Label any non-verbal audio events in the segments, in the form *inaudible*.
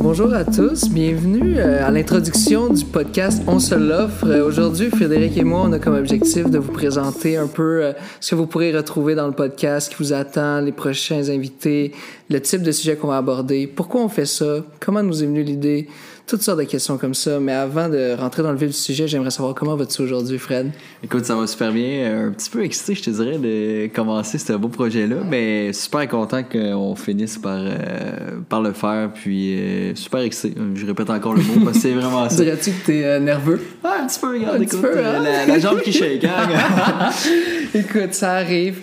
Bonjour à tous, bienvenue euh, à l'introduction du podcast On se l'offre. Euh, aujourd'hui, Frédéric et moi, on a comme objectif de vous présenter un peu euh, ce que vous pourrez retrouver dans le podcast, qui vous attend, les prochains invités, le type de sujet qu'on va aborder, pourquoi on fait ça, comment nous est venue l'idée, toutes sortes de questions comme ça. Mais avant de rentrer dans le vif du sujet, j'aimerais savoir comment vas-tu aujourd'hui, Fred? Écoute, ça va super bien. Euh, un petit peu excité, je te dirais, de commencer ce beau projet-là. Mais super content qu'on finisse par, euh, par le faire. Puis euh, super excité. Je répète encore le mot parce que c'est vraiment ça. *laughs* Dirais-tu que t'es nerveux? Ah, un petit peu, regarde, écoute. Hein? la, jambe qui shake, hein? *laughs* écoute, ça arrive.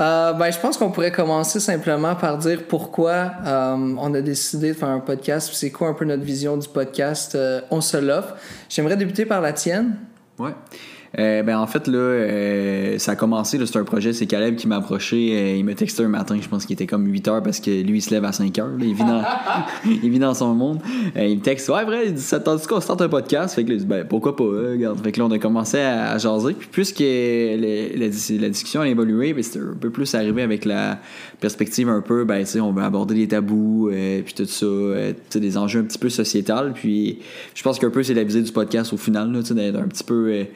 Euh, ben, je pense qu'on pourrait commencer simplement par dire pourquoi euh, on a décidé de faire un podcast. C'est quoi un peu notre vision du podcast euh, On se l'offre. J'aimerais débuter par la tienne. Ouais. Euh, ben en fait là, euh, ça a commencé, c'est un projet, c'est Caleb qui m'a approché, euh, il m'a texté un matin, je pense qu'il était comme 8 heures parce que lui il se lève à 5 heures, il, vit dans, *laughs* *laughs* il vit dans son monde. il me texte Ouais vrai, il dit ça tandis qu'on starte un podcast? Fait que là, dit, ben pourquoi pas, regarde. Fait que là on a commencé à, jaser. Puis puisque la, discussion a évolué, ben, c'était un peu plus arrivé avec la perspective un peu, ben tu sais, on veut aborder les tabous, puis tout ça, des enjeux un petit peu sociétal. Puis je pense qu'un peu c'est la visée du podcast au final, d'être un petit peu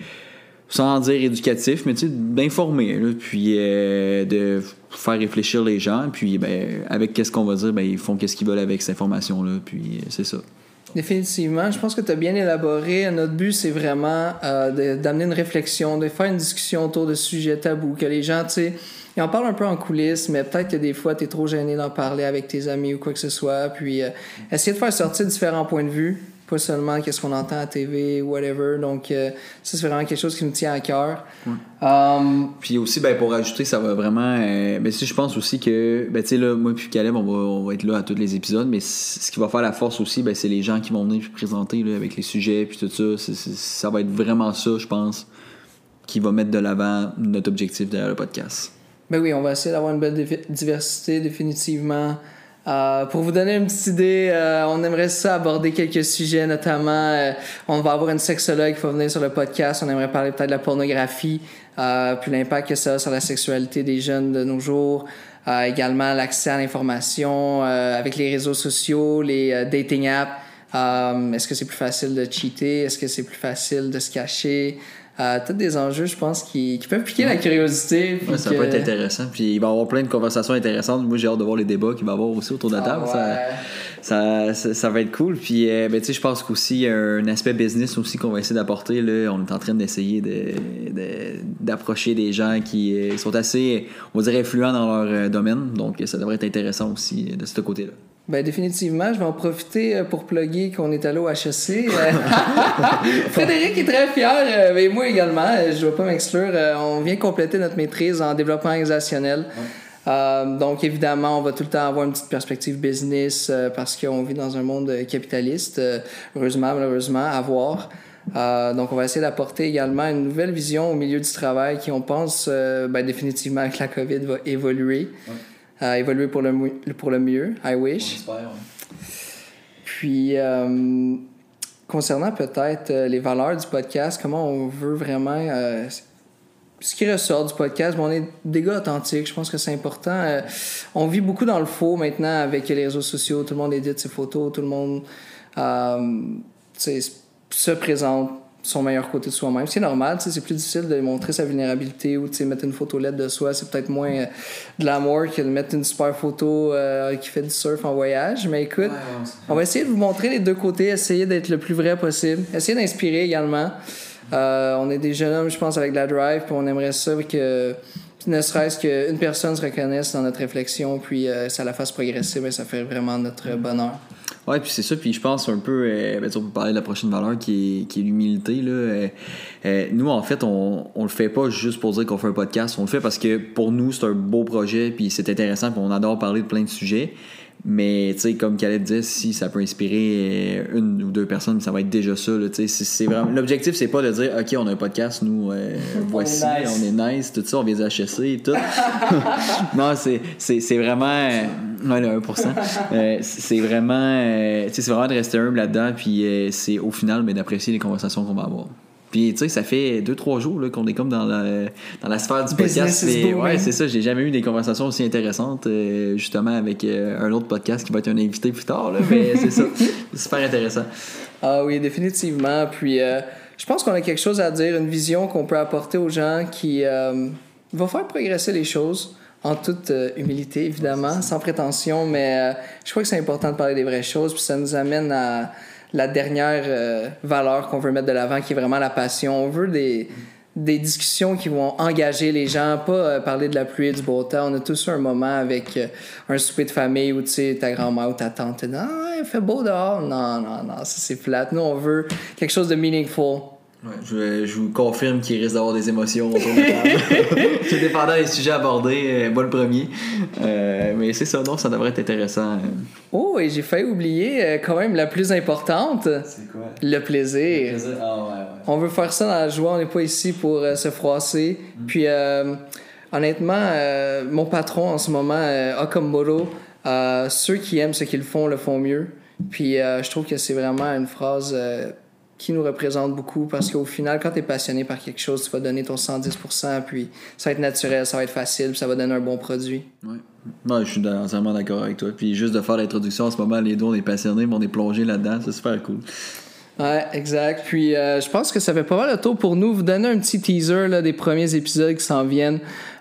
sans dire éducatif, mais d'informer, puis euh, de faire réfléchir les gens, puis ben, avec qu'est-ce qu'on va dire, ben, ils font qu'est-ce qu'ils veulent avec cette information-là, puis euh, c'est ça. Définitivement, je pense que tu as bien élaboré. Notre but, c'est vraiment euh, d'amener une réflexion, de faire une discussion autour de sujets tabous, que les gens, tu sais, ils en parlent un peu en coulisses, mais peut-être que des fois, tu es trop gêné d'en parler avec tes amis ou quoi que ce soit. Puis, essayer de faire sortir différents points de vue, pas seulement qu'est-ce qu'on entend à TV, whatever. Donc, euh, ça, c'est vraiment quelque chose qui nous tient à cœur. Um, puis aussi, ben, pour ajouter, ça va vraiment. Euh, ben, si je pense aussi que, ben, tu sais, là, moi puis Caleb, on va, on va être là à tous les épisodes, mais ce qui va faire la force aussi, ben, c'est les gens qui vont venir présenter là, avec les sujets, puis tout ça. ça va être vraiment ça, je pense, qui va mettre de l'avant notre objectif derrière le podcast. Ben oui, on va essayer d'avoir une belle diversité, définitivement. Euh, pour vous donner une petite idée, euh, on aimerait ça aborder quelques sujets, notamment, euh, on va avoir une sexologue qui va venir sur le podcast. On aimerait parler peut-être de la pornographie, puis l'impact que ça a sur la sexualité des jeunes de nos jours. également l'accès à l'information avec les réseaux sociaux, les dating apps. Est-ce que c'est plus facile de cheater? Est-ce que c'est plus facile de se cacher? Euh, tous des enjeux, je pense, qui, qui peuvent piquer la curiosité. ça peut être intéressant. Puis il va y avoir plein de conversations intéressantes. Moi, j'ai hâte de voir les débats qu'il va y avoir aussi autour de la ah table. ça, ça, ça, va être cool. Puis euh, ben, je pense qu'aussi, il y a un aspect business aussi qu'on va essayer d'apporter. Là. On est en train d'essayer d'approcher de, des gens qui euh, sont assez, on va dire, influents dans leur euh, domaine. Donc, ça devrait être intéressant aussi de ce côté-là. Ben définitivement, je vais en profiter euh, pour plugger qu'on est allé au HEC. Euh, *laughs* Frédéric est très fier, euh, mais moi également, je ne vais pas m'exclure. On vient compléter notre maîtrise en développement organisationnel. donc évidemment, on va tout le temps avoir une petite perspective business parce qu'on vit dans un monde capitaliste, heureusement, malheureusement, à voir. donc, on va essayer d'apporter également une nouvelle vision au milieu du travail qui, on pense, ben, définitivement, que la COVID va évoluer à évoluer pour le, pour le mieux. I wish. Puis, euh, concernant peut-être euh, les valeurs du podcast, comment on veut vraiment. Euh, ce qui ressort du podcast, bon, on est des gars authentiques, je pense que c'est important. on vit beaucoup dans le faux maintenant avec les réseaux sociaux, tout le monde édite ses photos, tout le monde se présente son meilleur côté de soi-même. C'est normal, c'est plus difficile de montrer sa vulnérabilité ou mettre une photo LED de soi. C'est peut-être moins euh, de l'amour que de mettre une super photo euh, qui fait du surf en voyage. Mais écoute, on va essayer de vous montrer les deux côtés, essayer d'être le plus vrai possible, essayer d'inspirer également. Euh, on est des jeunes hommes, je pense, avec la drive, puis on aimerait ça que ne serait-ce qu'une personne se reconnaisse dans notre réflexion, puis ça la fasse progresser, mais ça fait vraiment notre bonheur. Ouais, puis c'est ça. Puis je pense un peu, euh, ben, on peut parler de la prochaine valeur qui est, qui est l'humilité. Là. Euh, euh, nous, en fait, on, on le fait pas juste pour dire qu'on fait un podcast. On le fait parce que pour nous, c'est un beau projet, puis c'est intéressant, puis on adore parler de plein de sujets. Mais, tu sais, comme Khaled dit, si ça peut inspirer euh, une ou deux personnes, ça va être déjà ça. c'est vraiment... L'objectif, c'est pas de dire, OK, on a un podcast, nous, euh, *laughs* voici, on est, nice. tout ça, on vient des HSC et tout. *laughs* non, c'est vraiment. Euh, ouais, le 1%. *laughs* c'est vraiment. c'est vraiment de rester humble là-dedans, puis c'est au final, mais d'apprécier les conversations qu'on va avoir. Puis, tu sais, ça fait deux, trois jours là, qu'on est comme dans la, dans la sphère du podcast. is Mais, ouais, c'est ça. J'ai jamais eu des conversations aussi intéressantes, euh, justement, avec euh, un autre podcast qui va être un invité plus tard. Là, mais c'est ça. *laughs* C'est super intéressant. Ah oui, définitivement. Puis euh, je pense qu'on a quelque chose à dire, une vision qu'on peut apporter aux gens qui euh, va faire progresser les choses en toute euh, humilité, évidemment, sans prétention, mais euh, je crois que c'est important de parler des vraies choses, puis ça nous amène à la dernière euh, valeur qu'on veut mettre de l'avant, qui est vraiment la passion. On veut des, discussions qui vont engager les gens, pas parler de la pluie et du beau temps. On a tous un moment avec un souper de famille où tu sais, ta grand-mère ou ta tante te dit Ah, il fait beau dehors. Non, non, non, ça c'est flat. Nous, on veut quelque chose de meaningful. Ouais, je, je vous confirme qu'il risque d'avoir des émotions autour de la table. *laughs* Tout dépendant des sujets abordés, euh, moi le premier. Euh, mais c'est ça, non, ça devrait être intéressant. euh. Oh, et j'ai failli oublier quand même la plus importante, C'est quoi? le plaisir. Ah ouais, ouais. On veut faire ça dans la joie, on n'est pas ici pour euh, se froisser. Puis, euh, honnêtement, euh, mon patron en ce moment euh, a comme motto euh, ceux qui aiment ce qu'ils font le font mieux. Puis, euh, je trouve que c'est vraiment une phrase euh, qui nous représente beaucoup parce qu'au final, quand tu es passionné par quelque chose, tu vas donner ton 110%, puis ça va être naturel, ça va être facile, puis ça va donner un bon produit. Ouais. Ouais, je suis entièrement d'accord avec toi. Puis juste de faire l'introduction en ce moment, les deux, on est passionnés, mais on est plongé là-dedans. C'est super cool. Ouais, exact. Puis euh, je pense que ça fait pas mal le tour pour nous. Vous donner un petit teaser là, des premiers épisodes qui s'en viennent.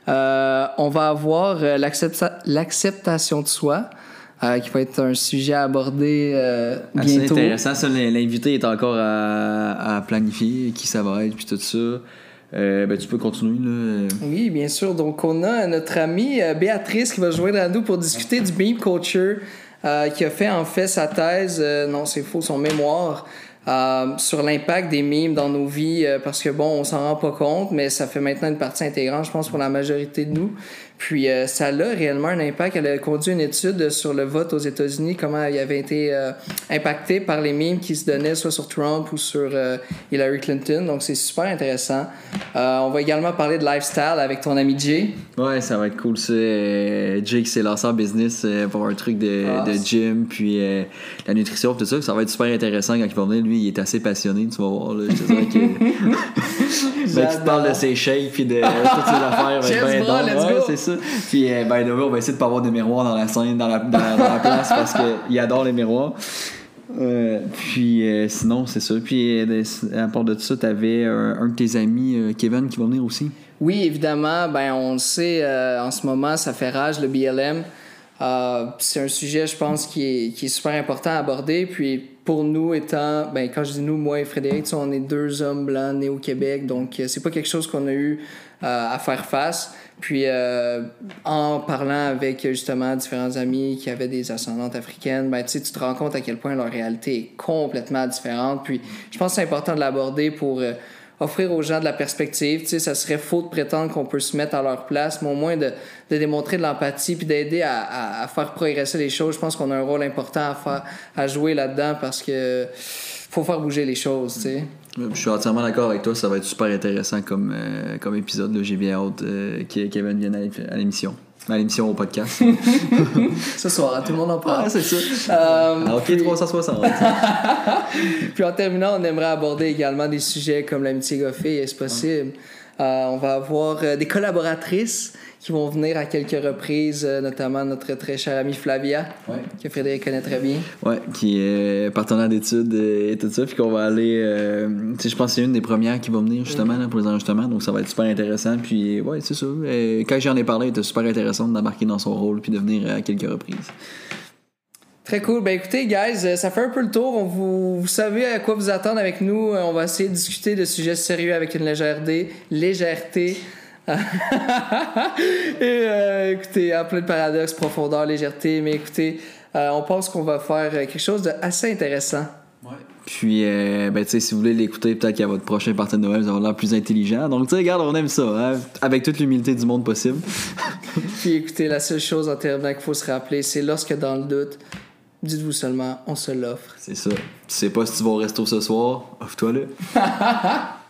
Euh, on va avoir euh, l'accepta- l'acceptation de soi, euh, qui va être un sujet à aborder euh, bientôt. intéressant. Ça, l'invité est encore à, à planifier, qui ça va être, puis tout ça. Euh, ben, tu peux continuer, là. Oui, bien sûr. Donc, on a notre amie Béatrice qui va se joindre à nous pour discuter du meme culture, qui a fait en fait sa thèse, non, c'est faux, son mémoire. Euh, sur l'impact des mimes dans nos vies euh, parce que bon on s'en rend pas compte mais ça fait maintenant une partie intégrante je pense pour la majorité de nous puis euh, ça a réellement un impact elle a conduit une étude sur le vote aux États-Unis comment il avait été impacté par les mimes qui se donnaient soit sur Trump ou sur Hillary Clinton donc c'est super intéressant on va également parler de lifestyle avec ton ami Jay Ouais, ça va être cool, ça. Euh, Jake s'est lancé en business pour un truc de, Ah, de c'est- gym, puis la nutrition, tout ça. Ça va être super intéressant quand il va venir. Lui, il est assez passionné, tu vas voir. Là, je te dirais que. *laughs* *laughs* ben, tu te parles de ses shakes, puis de toutes ses *laughs* affaires. Ben, ben, donc, ouais, c'est ça. Puis, euh, way, on va essayer de pas avoir de miroirs dans la scène, dans la, dans, dans la place, parce qu'il adore les miroirs. Euh, puis euh, sinon, c'est ça. Puis euh, à part de ça, t'avais un, un de tes amis, euh, Kevin, qui va venir aussi. Oui, évidemment, ben on le sait, euh, en ce moment, ça fait rage le BLM. Euh, c'est un sujet, je pense, qui est, qui est super important à aborder. Puis pour nous, étant, ben, quand je dis nous, moi et Frédéric, on est deux hommes blancs nés au Québec, donc euh, c'est pas quelque chose qu'on a eu euh, à faire face. Puis euh, en parlant avec justement différents amis qui avaient des ascendantes africaines, ben, tu te rends compte à quel point leur réalité est complètement différente. Puis je pense que c'est important de l'aborder pour euh, offrir aux gens de la perspective. Tu sais, ça serait faux de prétendre qu'on peut se mettre à leur place, mais au moins de, de démontrer de l'empathie puis d'aider à, à- faire progresser les choses. Je pense qu'on a un rôle important à, faire, à jouer là-dedans parce que faut faire bouger les choses, tu sais. Je suis entièrement d'accord avec toi, ça va être super intéressant comme, euh, comme épisode. J'ai bien hâte euh, que Kevin vienne à l'émission. À l'émission au podcast. *laughs* Ce soir, tout le monde en parle. ah, c'est ça. Euh, Ah, ok, 360. Puis en terminant, on aimerait aborder également des sujets comme l'amitié goffée, est-ce possible? Euh, on va avoir euh, des collaboratrices qui vont venir à quelques reprises, euh, notamment notre très chère amie Flavia, Ouais. que Frédéric connaît très bien. Ouais, qui est partenaire d'études et tout ça. Puis qu'on va aller. euh, je pense que c'est une des premières qui va venir justement là, pour les enregistrements. Donc ça va être super intéressant. Puis ouais, c'est ça. Euh, quand j'en ai parlé, elle était super intéressante d'embarquer dans son rôle puis de venir à quelques reprises. Très cool. Ben écoutez, guys, euh, ça fait un peu le tour. On vous, vous savez à quoi vous attendre avec nous. Euh, On va essayer de discuter de sujets sérieux avec une légèreté. Légèreté. *laughs* Et euh, écoutez, en plein de paradoxes, profondeur, légèreté. Mais écoutez, euh, on pense qu'on va faire euh, quelque chose d'assez intéressant. Puis, euh, ben, tu sais, si vous voulez l'écouter, peut-être qu'à votre prochain party de Noël, vous allez l'air plus intelligent. Donc, tu sais, regarde, on aime ça, hein, avec toute l'humilité du monde possible. *laughs* Puis écoutez, la seule chose en terminant qu'il faut se rappeler, c'est lorsque dans le doute, dites-vous seulement, on se l'offre. C'est ça. Tu sais pas si tu vas au resto ce soir, offre-toi là. *laughs*